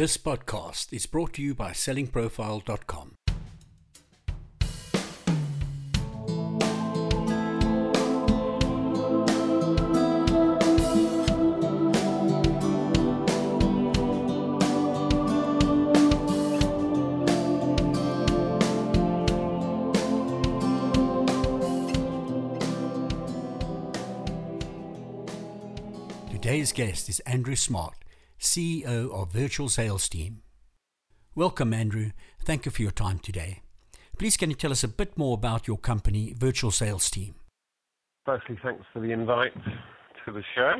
This podcast is brought to you by sellingprofile.com. Today's guest is Andrew Smart, CEO of Virtual Sales Team. Welcome, Andrew. Thank you for your time today. Please, can you tell us a bit more about your company, Virtual Sales Team? Firstly, thanks for the invite to the show.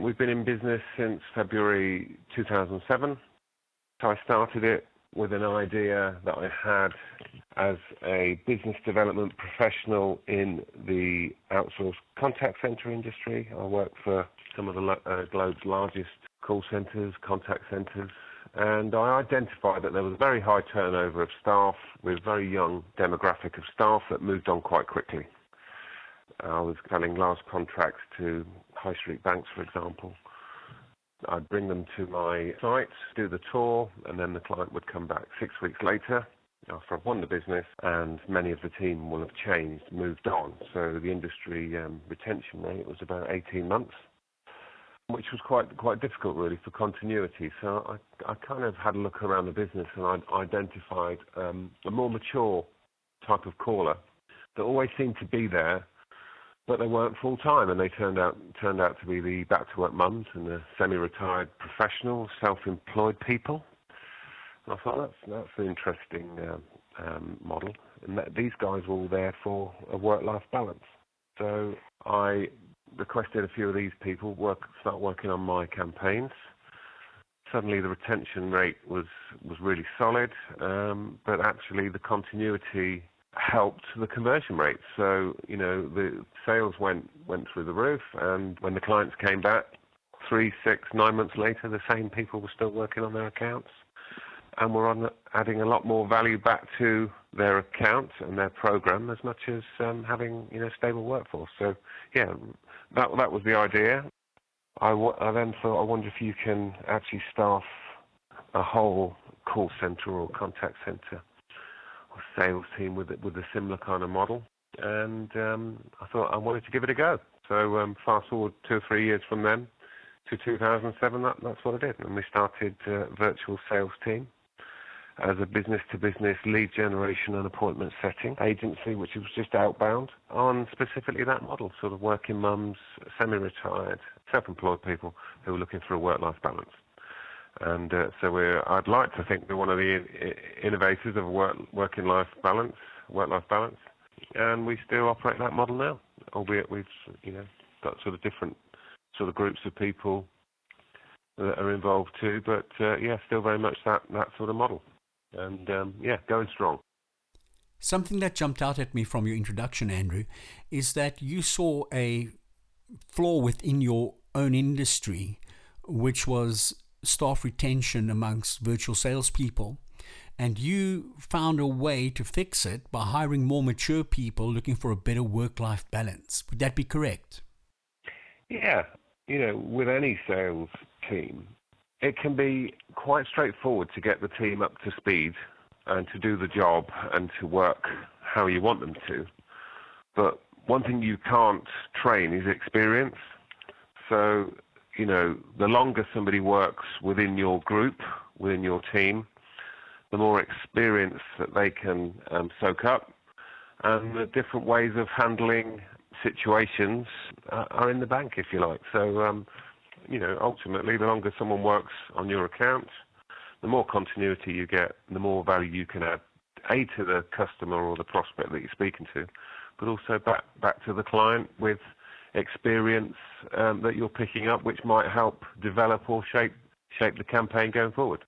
We've been in business since February 2007. So I started it with an idea that I had as a business development professional in the outsourced contact center industry. I worked for some of the uh, globe's largest call centers, contact centers, and I identified that there was a very high turnover of staff with very young demographic of staff that moved on quite quickly. I was selling large contracts to high street banks, for example, I'd bring them to my site, do the tour, and then the client would come back six weeks later after I've won the business, and many of the team will have changed, moved on. So the industry um, retention rate was about 18 months, which was quite quite difficult really for continuity. So I, I kind of had a look around the business and I identified um, a more mature type of caller that always seemed to be there but they weren't full time, and they turned out turned out to be the back to work mums and the semi-retired professional, self-employed people. And I thought that's that's an interesting um, um, model, and that these guys were all there for a work-life balance. So I requested a few of these people work start working on my campaigns. Suddenly, the retention rate was was really solid, um, but actually the continuity helped the conversion rate. So, you know, the sales went went through the roof, and when the clients came back, three, six, nine months later, the same people were still working on their accounts, and were on, adding a lot more value back to their account and their program as much as um, having you know stable workforce. So, yeah, that that was the idea. I, w- I then thought, I wonder if you can actually staff a whole call center or contact center or sales team with with a similar kind of model, and um, I thought I wanted to give it a go. So um, fast forward two or three years from then to 2007, that, that's what I did, and we started uh, virtual sales team as a business-to-business lead generation and appointment setting agency, which was just outbound on specifically that model, sort of working mums, semi-retired, self-employed people who were looking for a work-life balance. And uh, so we're, I'd like to think we're one of the innovators of work, working life balance, work life balance, and we still operate that model now, albeit we've you know got sort of different sort of groups of people that are involved too. But uh, yeah, still very much that that sort of model, and um, yeah, going strong. Something that jumped out at me from your introduction, Andrew, is that you saw a flaw within your own industry, which was staff retention amongst virtual salespeople, and you found a way to fix it by hiring more mature people looking for a better work life balance. Would that be correct? Yeah. You know, with any sales team, it can be quite straightforward to get the team up to speed and to do the job and to work how you want them to. But one thing you can't train is experience. So you know, the longer somebody works within your group, within your team, the more experience that they can um, soak up, and the different ways of handling situations uh, are in the bank, if you like. So, um, you know, ultimately, the longer someone works on your account, the more continuity you get, the more value you can add, a to the customer or the prospect that you're speaking to, but also back back to the client with experience um, that you're picking up, which might help develop or shape shape the campaign going forward.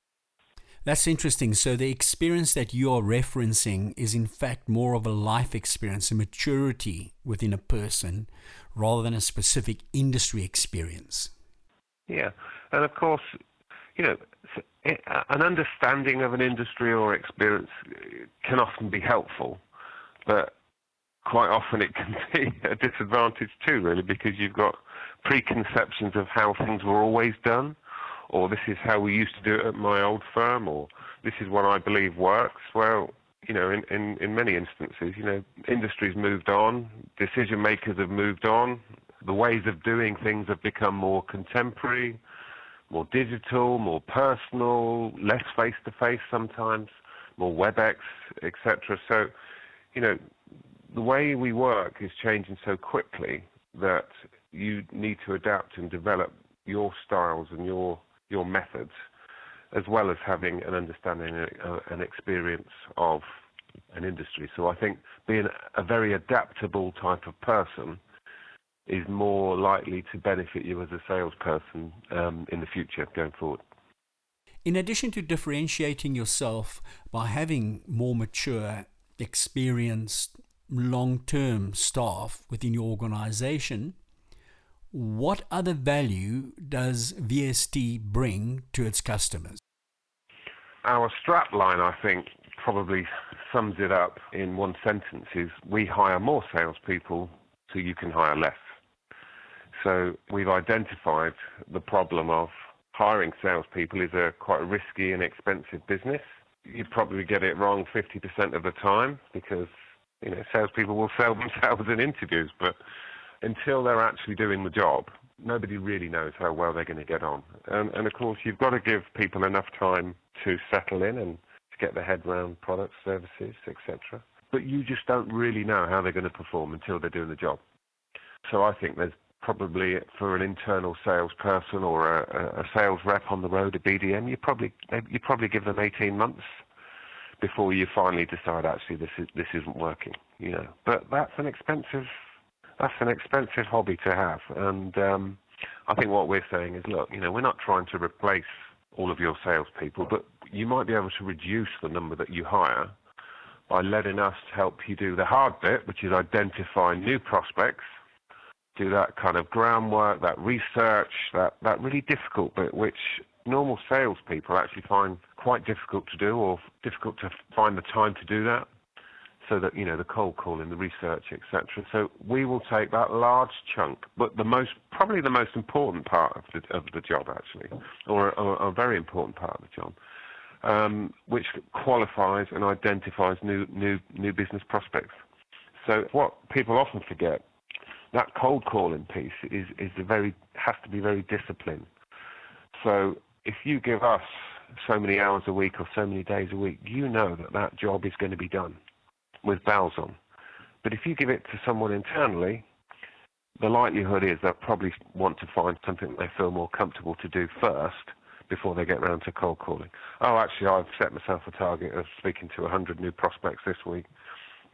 That's interesting. So the experience that you are referencing is in fact more of a life experience, a maturity within a person, rather than a specific industry experience. Yeah, and of course, you know, eh, an understanding of an industry or experience eh, can often be helpful, but quite often it can be a disadvantage too, really, because you've got preconceptions of how things were always done, or this is how we used to do it at my old firm, or this is what I believe works. Well, you know, in, in, in many instances, you know, industry's moved on, decision makers have moved on, the ways of doing things have become more contemporary, more digital, more personal, less face to face sometimes, more WebEx, etc. So, you know, the way we work is changing so quickly that you need to adapt and develop your styles and your your methods, as well as having an understanding uh, and experience of an industry. So I think being a very adaptable type of person is more likely to benefit you as a salesperson um, in the future going forward. In addition to differentiating yourself by having more mature, experienced, long term staff within your organization, what other value does VST bring to its customers? Our strap line, I think, probably sums it up in one sentence is we hire more salespeople so you can hire less. So we've identified the problem of hiring salespeople is a quite risky and expensive business. You probably get it wrong 50% of the time because you know salespeople will sell themselves in interviews, but until they're actually doing the job, nobody really knows how well they're going to get on. And, and of course, you've got to give people enough time to settle in and to get their head around products, services, etc. But you just don't really know how they're going to perform until they're doing the job. So I think there's probably for an internal salesperson or a, a sales rep on the road, a BDM, you probably you probably give them 18 months before you finally decide actually this is this isn't working. You know, but that's an expensive that's an expensive hobby to have, and um, I think what we're saying is, look, you know, we're not trying to replace all of your salespeople, but you might be able to reduce the number that you hire by letting us help you do the hard bit, which is identify new prospects do that kind of groundwork, that research, that, that really difficult bit, which normal salespeople actually find quite difficult to do or difficult to find the time to do that. So that, you know, the cold calling, the research, etc. So we will take that large chunk, but the most, probably the most important part of the, of the job actually, or, or a very important part of the job, um, which qualifies and identifies new, new, new business prospects. So what people often forget that cold calling piece is, is a very has to be very disciplined. So if you give us so many hours a week or so many days a week, you know that that job is going to be done with bells on. But if you give it to someone internally, the likelihood is they'll probably want to find something they feel more comfortable to do first before they get around to cold calling. Oh, actually, I've set myself a target of speaking to 100 new prospects this week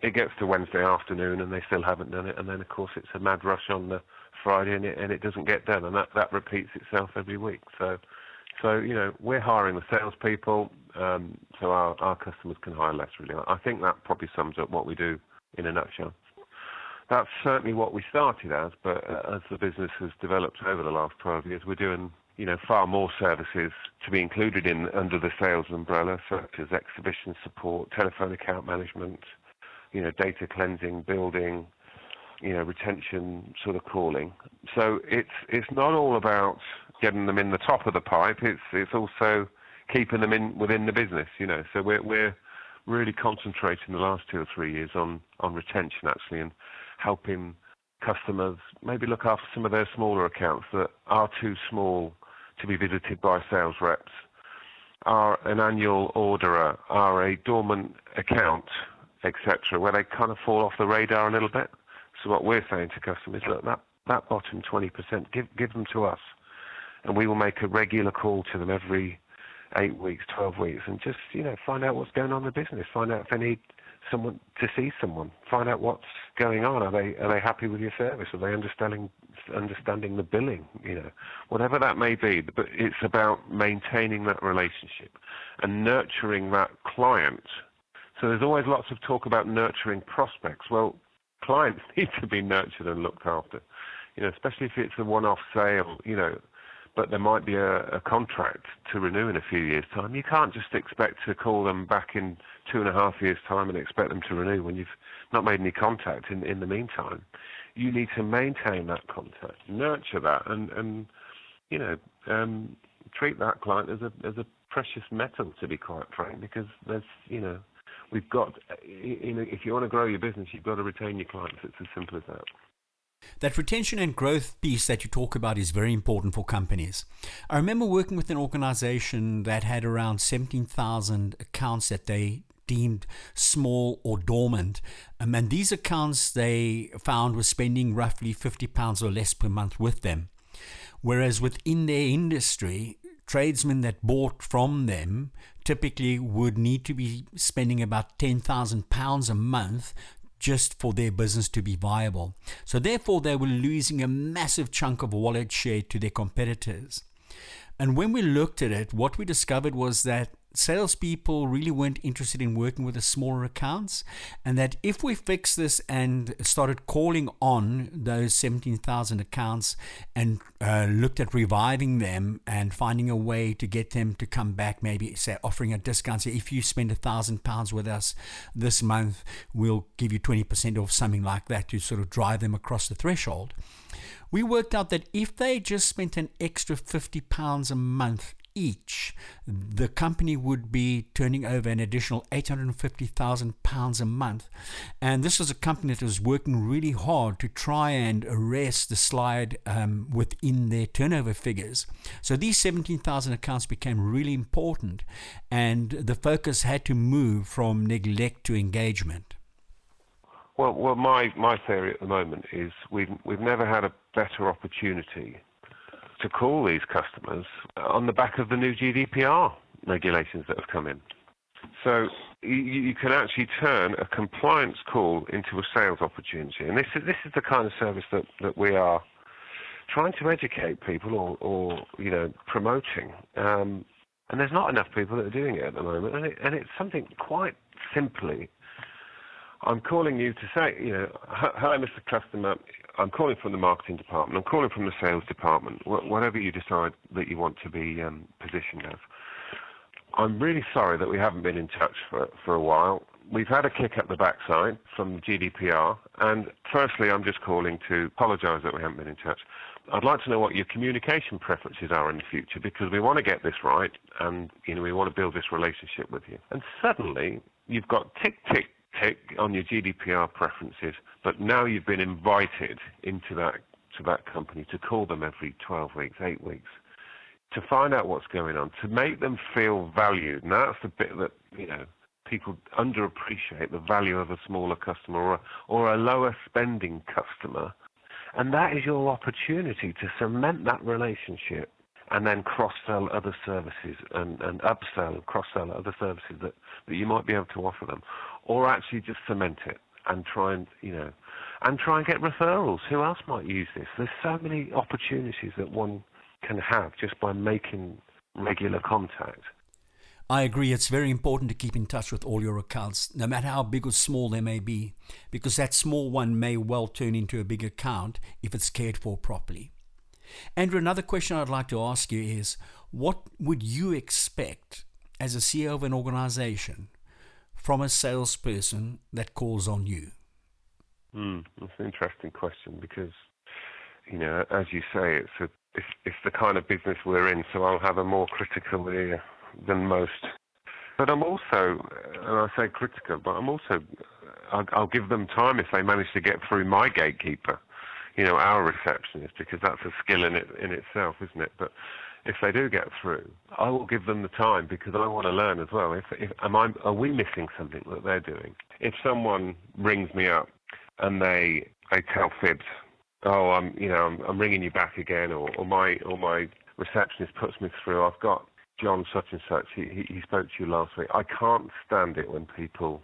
it gets to Wednesday afternoon and they still haven't done it, and then of course it's a mad rush on the Friday and it and it doesn't get done, and that that repeats itself every week. So, so you know we're hiring the salespeople, um, so our our customers can hire less. Really, I think that probably sums up what we do in a nutshell. That's certainly what we started as, but uh, as the business has developed over the last 12 years, we're doing you know, far more services to be included in under the sales umbrella, such as exhibition support, telephone account management, you know, data cleansing, building, you know, retention sort of calling. So it's it's not all about getting them in the top of the pipe. It's it's also keeping them in within the business. You know, so we're we're really concentrating the last two or three years on on retention actually and helping customers maybe look after some of their smaller accounts that are too small to be visited by sales reps, are an annual orderer, are a dormant account etc., where they kind of fall off the radar a little bit. So what we're saying to customers, look, that, that bottom 20%, give, give them to us. And we will make a regular call to them every eight weeks, 12 weeks, and just, you know, find out what's going on in the business, find out if they need someone to see someone, find out what's going on. Are they are they happy with your service? Are they understanding understanding the billing? You know, whatever that may be. But it's about maintaining that relationship and nurturing that client so there's always lots of talk about nurturing prospects. Well, clients need to be nurtured and looked after, you know, especially if it's a one-off sale, you know, but there might be a, a contract to renew in a few years' time. You can't just expect to call them back in two and a half years' time and expect them to renew when you've not made any contact in, in the meantime. You need to maintain that contact, nurture that, and, and you know, um, treat that client as a as a precious metal, to be quite frank, because there's you know we've got you know if you want to grow your business, you've got to retain your clients. It's as simple as that. That retention and growth piece that you talk about is very important for companies. I remember working with an organization that had around 17,000 accounts that they deemed small or dormant. Um, and these accounts they found were spending roughly 50 pounds or less per month with them. Whereas within their industry, tradesmen that bought from them typically would need to be spending about 10,000 pounds a month just for their business to be viable. So therefore they were losing a massive chunk of wallet share to their competitors. And when we looked at it, what we discovered was that salespeople really weren't interested in working with the smaller accounts, and that if we fix this and started calling on those 17,000 accounts and uh, looked at reviving them and finding a way to get them to come back, maybe say offering a discount, say if you spend a thousand pounds with us this month, we'll give you 20% off something like that to sort of drive them across the threshold. We worked out that if they just spent an extra 50 pounds a month each, the company would be turning over an additional £850,000 a month. And this was a company that was working really hard to try and arrest the slide um, within their turnover figures. So these 17,000 accounts became really important, and the focus had to move from neglect to engagement. Well, well, my, my theory at the moment is we've we've never had a better opportunity to call these customers on the back of the new GDPR regulations that have come in. So you, you, can actually turn a compliance call into a sales opportunity, and this is this is the kind of service that, that we are trying to educate people or, or you know promoting. Um, and there's not enough people that are doing it at the moment, and, it, and it's something quite simply. I'm calling you to say, you know, hello, Mr. Customer. I'm calling from the marketing department. I'm calling from the sales department. Whatever you decide that you want to be um, positioned as. I'm really sorry that we haven't been in touch for for a while. We've had a kick up the backside from GDPR, and firstly, I'm just calling to apologise that we haven't been in touch. I'd like to know what your communication preferences are in the future because we want to get this right, and you know we want to build this relationship with you. And suddenly, you've got tick tick tick on your GDPR preferences but now you've been invited into that to that company to call them every 12 weeks, 8 weeks, to find out what's going on, to make them feel valued. And that's the bit that, you know, people underappreciate the value of a smaller customer or a, or a lower spending customer. And that is your opportunity to cement that relationship and then cross-sell other services and, and upsell and cross-sell other services that, that you might be able to offer them. Or actually just cement it and try and you know and try and get referrals. Who else might use this? There's so many opportunities that one can have just by making regular contact. I agree. It's very important to keep in touch with all your accounts, no matter how big or small they may be, because that small one may well turn into a big account if it's cared for properly. Andrew, another question I'd like to ask you is what would you expect as a CEO of an organization from a salesperson that calls on you? Mm, that's an interesting question because, you know, as you say, it's a it's, it's the kind of business we're in, so I'll have a more critical ear than most. But I'm also, and I say critical, but I'm also, I'll, I'll give them time if they manage to get through my gatekeeper, you know, our receptionist, because that's a skill in it in itself, isn't it? But if they do get through, I will give them the time because I want to learn as well. If, if am I, are we missing something that they're doing? If someone rings me up and they they tell fibs, oh, I'm you know I'm, I'm ringing you back again, or, or my or my receptionist puts me through. I've got John such and such. He, he he spoke to you last week. I can't stand it when people,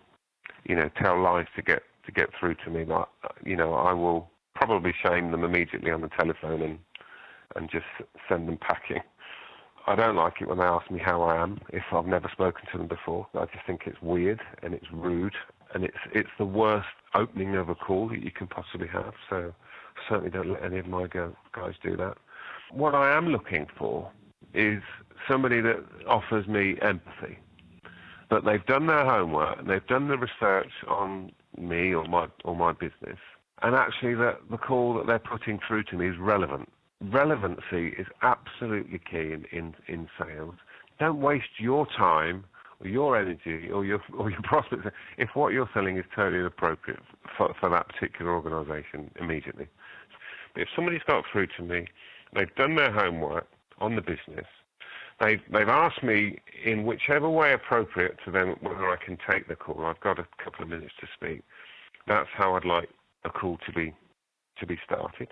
you know, tell lies to get to get through to me. Like, you know, I will probably shame them immediately on the telephone and and just send them packing. I don't like it when they ask me how I am if I've never spoken to them before. I just think it's weird and it's rude and it's it's the worst opening of a call that you can possibly have. So certainly don't let any of my go, guys do that. What I am looking for is somebody that offers me empathy. But they've done their homework and they've done the research on me or my or my business, and actually that the call that they're putting through to me is relevant relevancy is absolutely key in, in, in sales. Don't waste your time or your energy or your or your prospects if what you're selling is totally inappropriate for, for that particular organisation immediately. But if somebody's got through to me, they've done their homework on the business, they've they've asked me in whichever way appropriate to them whether I can take the call. I've got a couple of minutes to speak. That's how I'd like a call to be to be started.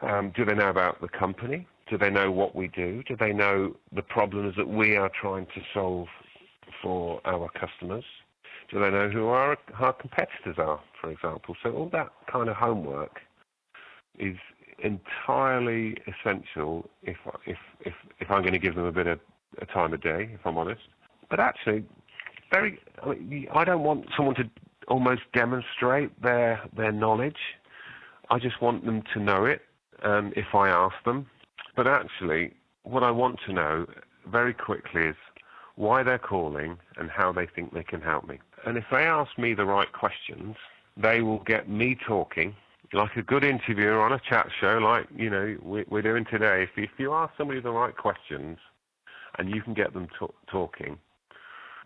Um, do they know about the company? Do they know what we do? Do they know the problems that we are trying to solve for our customers? Do they know who our, our competitors are, for example? So all that kind of homework is entirely essential if if if, if I'm going to give them a bit of a time of day, if I'm honest. But actually, very, I, I don't want someone to almost demonstrate their their knowledge. I just want them to know it um, if I ask them. But actually, what I want to know very quickly is why they're calling and how they think they can help me. And if they ask me the right questions, they will get me talking like a good interviewer on a chat show, like you know we're doing today. If, you ask somebody the right questions and you can get them t- talking,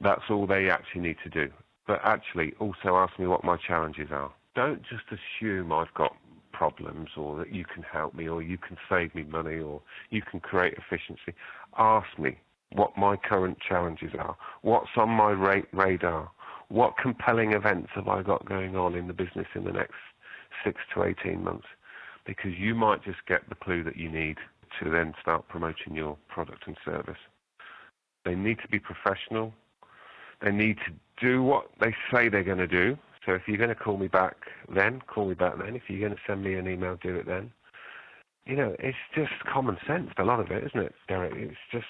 that's all they actually need to do. But actually, also ask me what my challenges are. Don't just assume I've got problems or that you can help me or you can save me money or you can create efficiency. Ask me what my current challenges are, what's on my ra- radar, what compelling events have I got going on in the business in the next six to 18 months, because you might just get the clue that you need to then start promoting your product and service. They need to be professional. They need to do what they say they're going to do. So if you're going to call me back then, call me back then. If you're going to send me an email, do it then. You know, it's just common sense, a lot of it, isn't it, Derek? It's just,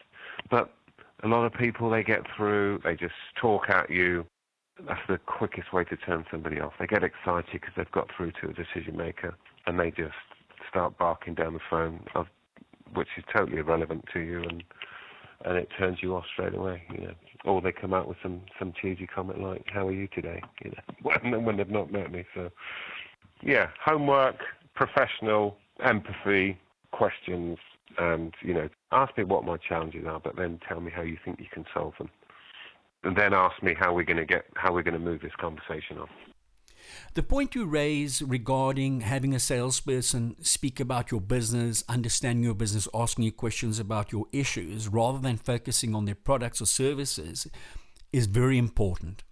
but a lot of people, they get through, they just talk at you. That's the quickest way to turn somebody off. They get excited because they've got through to a decision maker and they just start barking down the phone, of, which is totally irrelevant to you and and it turns you off straight away, you know. Or they come out with some some cheesy comment like, "How are you today?" You know, when, when they've not met me. So, yeah, homework, professional, empathy, questions, and you know, ask me what my challenges are, but then tell me how you think you can solve them, and then ask me how we're going to get how we're going to move this conversation on. The point you raise regarding having a salesperson speak about your business, understanding your business, asking you questions about your issues rather than focusing on their products or services is very important.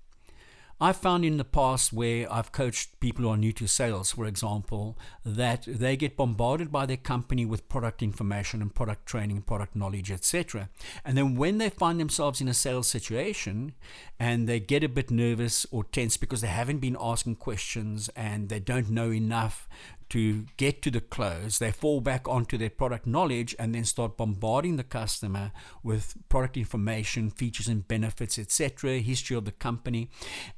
I've found in the past where I've coached people who are new to sales, for example, that they get bombarded by their company with product information and product training, product knowledge, etc. And then when they find themselves in a sales situation and they get a bit nervous or tense because they haven't been asking questions and they don't know enough to get to the close, they fall back onto their product knowledge and then start bombarding the customer with product information, features and benefits, etc., history of the company,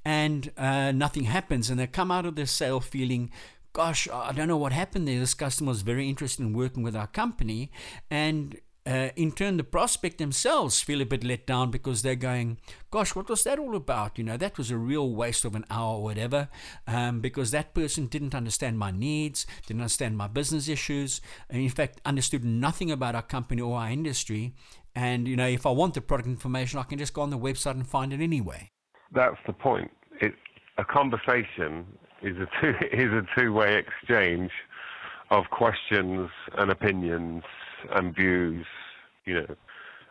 and uh, nothing happens. And they come out of the sale feeling gosh, I don't know what happened there. This customer was very interested in working with our company, and uh, in turn, the prospect themselves feel a bit let down because they're going, Gosh, what was that all about? You know, that was a real waste of an hour or whatever, um, because that person didn't understand my needs, didn't understand my business issues, and in fact, understood nothing about our company or our industry. And, you know, if I want the product information, I can just go on the website and find it anyway. That's the point. It, a conversation is a two is a two way exchange of questions and opinions and views, you know,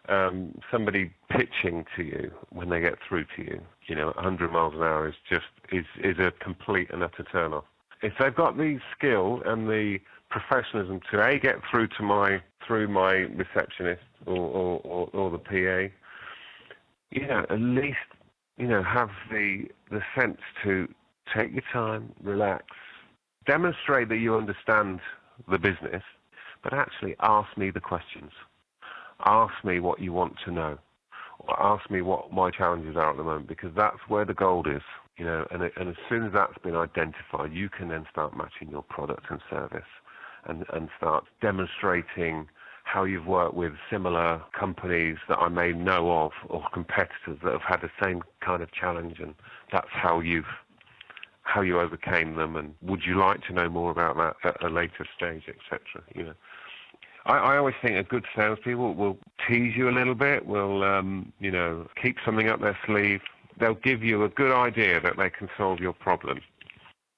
um, somebody pitching to you when they get through to you, you know, 100 miles an hour is just is is a complete and utter turn off. If they've got the skill and the professionalism to a get through to my through my receptionist or or, or, or the PA, you know, at least you know have the the sense to take your time, relax, demonstrate that you understand the business but actually ask me the questions. Ask me what you want to know. Or ask me what my challenges are at the moment because that's where the gold is. You know, and, and as soon as that's been identified, you can then start matching your product and service and, and start demonstrating how you've worked with similar companies that I may know of or competitors that have had the same kind of challenge and that's how you've how you overcame them and would you like to know more about that at a later stage, etc. You know, I, I always think a good salespeople will tease you a little bit, will um, you know keep something up their sleeve. They'll give you a good idea that they can solve your problem,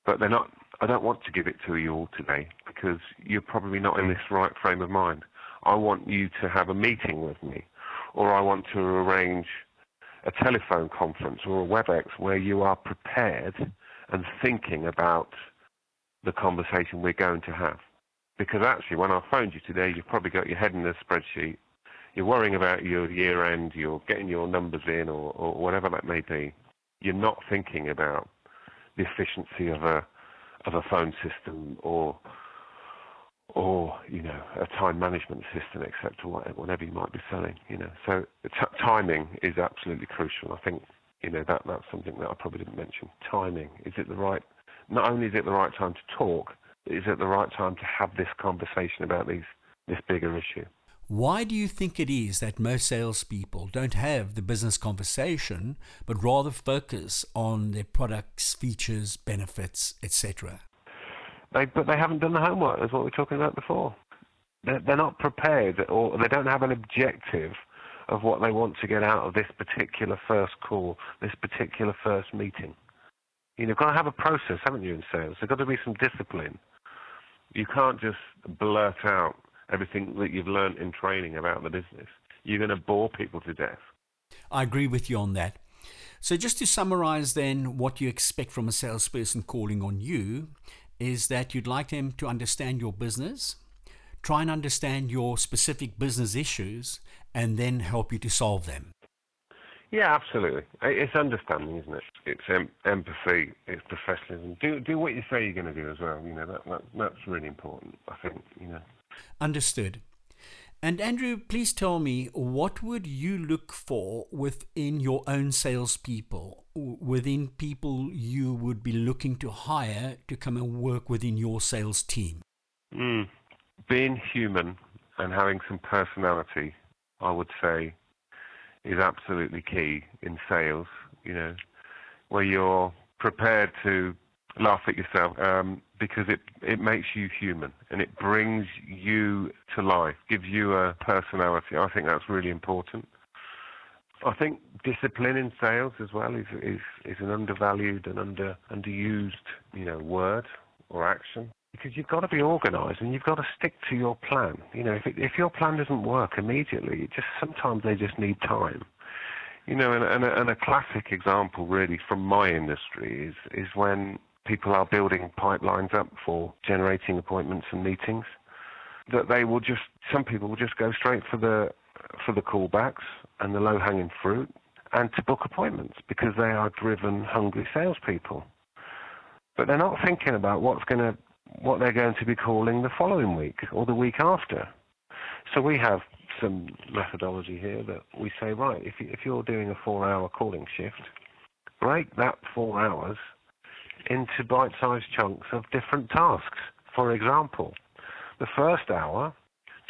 but they're not. I don't want to give it to you all today because you're probably not in this right frame of mind. I want you to have a meeting with me, or I want to arrange a telephone conference or a WebEx where you are prepared and thinking about the conversation we're going to have. Because actually, when I phoned you today, you've probably got your head in the spreadsheet. You're worrying about your year end, you're getting your numbers in, or, or whatever that may be. You're not thinking about the efficiency of a of a phone system or or you know a time management system, etc. Whatever you might be selling, you know. So t- timing is absolutely crucial. I think you know that that's something that I probably didn't mention. Timing is it the right? Not only is it the right time to talk, is it the right time to have this conversation about these this bigger issue? Why do you think it is that most salespeople don't have the business conversation, but rather focus on their products, features, benefits, etc.? They, but they haven't done the homework, as what we were talking about before. They're, they're not prepared, or they don't have an objective of what they want to get out of this particular first call, this particular first meeting. You know, you've got to have a process, haven't you, in sales? There's got to be some discipline. You can't just blurt out everything that you've learned in training about the business. You're going to bore people to death. I agree with you on that. So, just to summarize then what you expect from a salesperson calling on you is that you'd like them to understand your business, try and understand your specific business issues, and then help you to solve them. Yeah, absolutely. It's understanding, isn't it? It's em- empathy. It's professionalism. Do do what you say you're going to do as well. You know that, that that's really important. I think you know. Understood. And Andrew, please tell me what would you look for within your own salespeople, within people you would be looking to hire to come and work within your sales team? Mm. Being human and having some personality, I would say, is absolutely key in sales. You know, where you're prepared to laugh at yourself um, because it it makes you human and it brings you to life, gives you a personality. I think that's really important. I think discipline in sales as well is is, is an undervalued and under underused you know word or action because you've got to be organised and you've got to stick to your plan. You know, if it, if your plan doesn't work immediately, it just sometimes they just need time. You know, and, and, a, and a classic example really from my industry is is when people are building pipelines up for generating appointments and meetings. That they will just, some people will just go straight for the for the callbacks and the low hanging fruit, and to book appointments because they are driven, hungry salespeople. But they're not thinking about what's going to what they're going to be calling the following week or the week after. So we have some methodology here that we say, right, if, if you're doing a four-hour calling shift, break that four hours into bite-sized chunks of different tasks. For example, the first hour,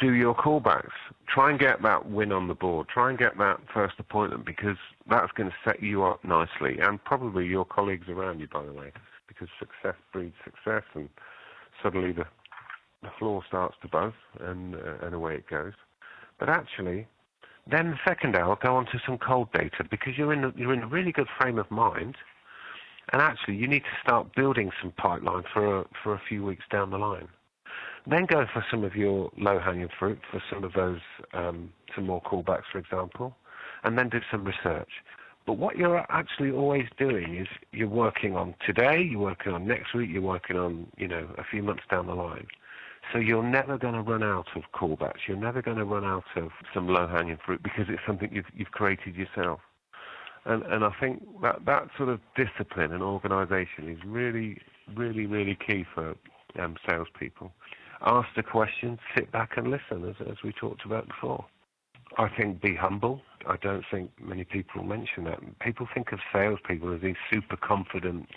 do your callbacks. Try and get that win on the board. Try and get that first appointment because that's going to set you up nicely and probably your colleagues around you, by the way, because success breeds success and suddenly the, the floor starts to buzz and, uh, and away it goes. But actually, then the second hour, go on to some cold data because you're in a, you're in a really good frame of mind – and actually, you need to start building some pipeline for a, for a few weeks down the line. Then go for some of your low-hanging fruit, for some of those, um, some more callbacks, for example, and then do some research. But what you're actually always doing is you're working on today, you're working on next week, you're working on, you know, a few months down the line. So you're never going to run out of callbacks. You're never going to run out of some low-hanging fruit because it's something you've, you've created yourself. And, and I think that, that sort of discipline and organisation is really, really, really key for um, salespeople. Ask the question, sit back and listen, as, as we talked about before. I think be humble. I don't think many people mention that. People think of salespeople as these super confident,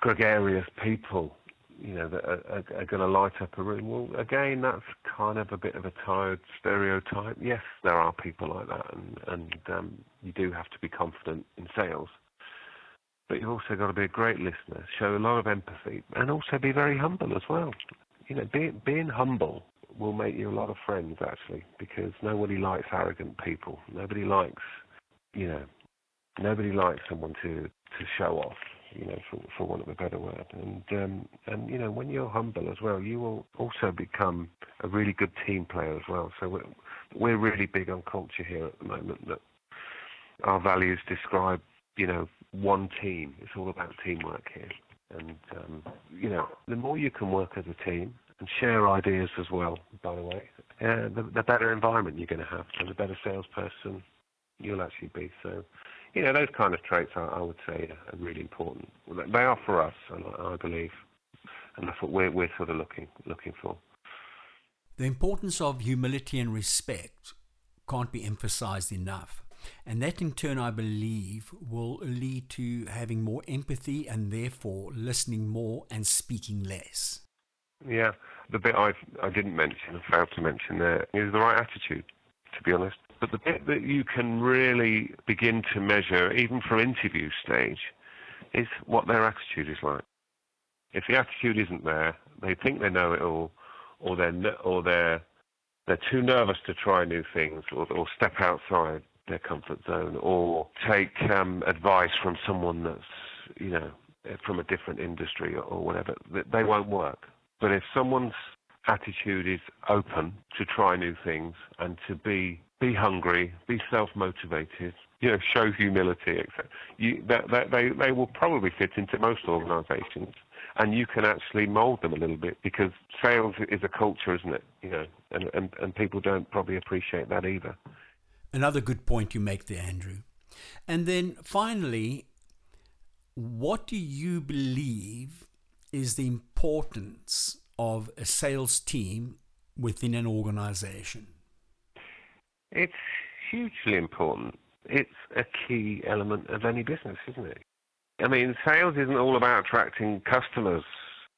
gregarious people you know, that are, are, are going to light up a room. Well, again, that's kind of a bit of a tired stereotype. Yes, there are people like that, and, and um, you do have to be confident in sales. But you've also got to be a great listener, show a lot of empathy, and also be very humble as well. You know, be, being humble will make you a lot of friends actually, because nobody likes arrogant people. Nobody likes, you know, nobody likes someone to to show off you know, for, for want of a better word. And um, and you know, when you're humble as well, you will also become a really good team player as well. So we're we're really big on culture here at the moment. That our values describe, you know, one team. It's all about teamwork here. And um, you know, the more you can work as a team and share ideas as well. By the way, uh, the, the better environment you're going to have, and the better salesperson you'll actually be. So you know, those kind of traits I, I would say are really important. They are for us, I, I believe, and that's what we're, we're sort of looking looking for. The importance of humility and respect can't be emphasized enough. And that in turn, I believe, will lead to having more empathy and therefore listening more and speaking less. Yeah, the bit I I didn't mention and failed to mention there is the right attitude. To be honest, but the bit that you can really begin to measure, even from interview stage, is what their attitude is like. If the attitude isn't there, they think they know it all, or they're or they're they're too nervous to try new things, or, or step outside their comfort zone, or take um, advice from someone that's you know from a different industry or, or whatever. They won't work. But if someone's attitude is open to try new things and to be be hungry, be self-motivated, you know, show humility, etc. You, that, that, they, they will probably fit into most organisations, and you can actually mould them a little bit because sales is a culture, isn't it? You know, and, and, and people don't probably appreciate that either. Another good point you make there, Andrew. And then finally, what do you believe is the importance of a sales team within an organization? It's hugely important. It's a key element of any business, isn't it? I mean, sales isn't all about attracting customers.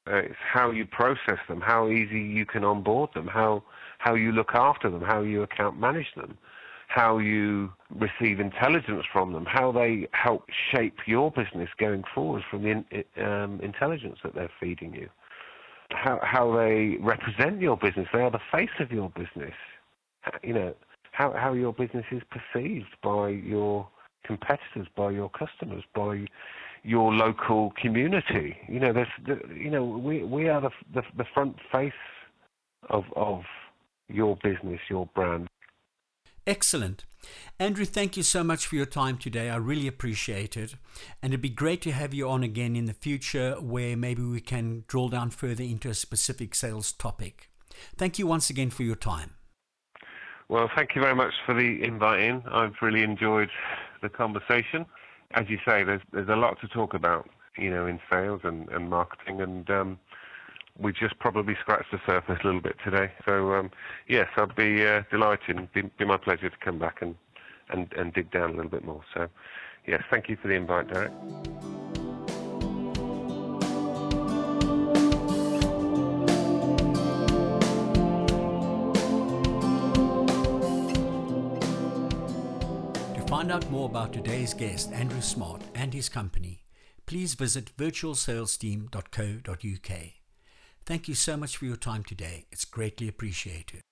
Uh, it's how you process them, how easy you can onboard them, how how you look after them, how you account manage them, how you receive intelligence from them, how they help shape your business going forward from the um, intelligence that they're feeding you, how how they represent your business. They are the face of your business. You know, how, how your business is perceived by your competitors, by your customers, by your local community. You know, there's, you know, we we are the, the the front face of of your business, your brand. Excellent. Andrew, thank you so much for your time today. I really appreciate it. And it'd be great to have you on again in the future where maybe we can drill down further into a specific sales topic. Thank you once again for your time. Well, thank you very much for the invite in. I've really enjoyed the conversation. As you say, there's there's a lot to talk about, you know, in sales and, and marketing, and um, we just probably scratched the surface a little bit today. So um, yes, I'd be uh, delighted. It'd be, be my pleasure to come back and, and, and dig down a little bit more. So yes, thank you for the invite, Derek. To find out more about today's guest, Andrew Smart, and his company, please visit virtualsalesteam.co.uk. Thank you so much for your time today. It's greatly appreciated.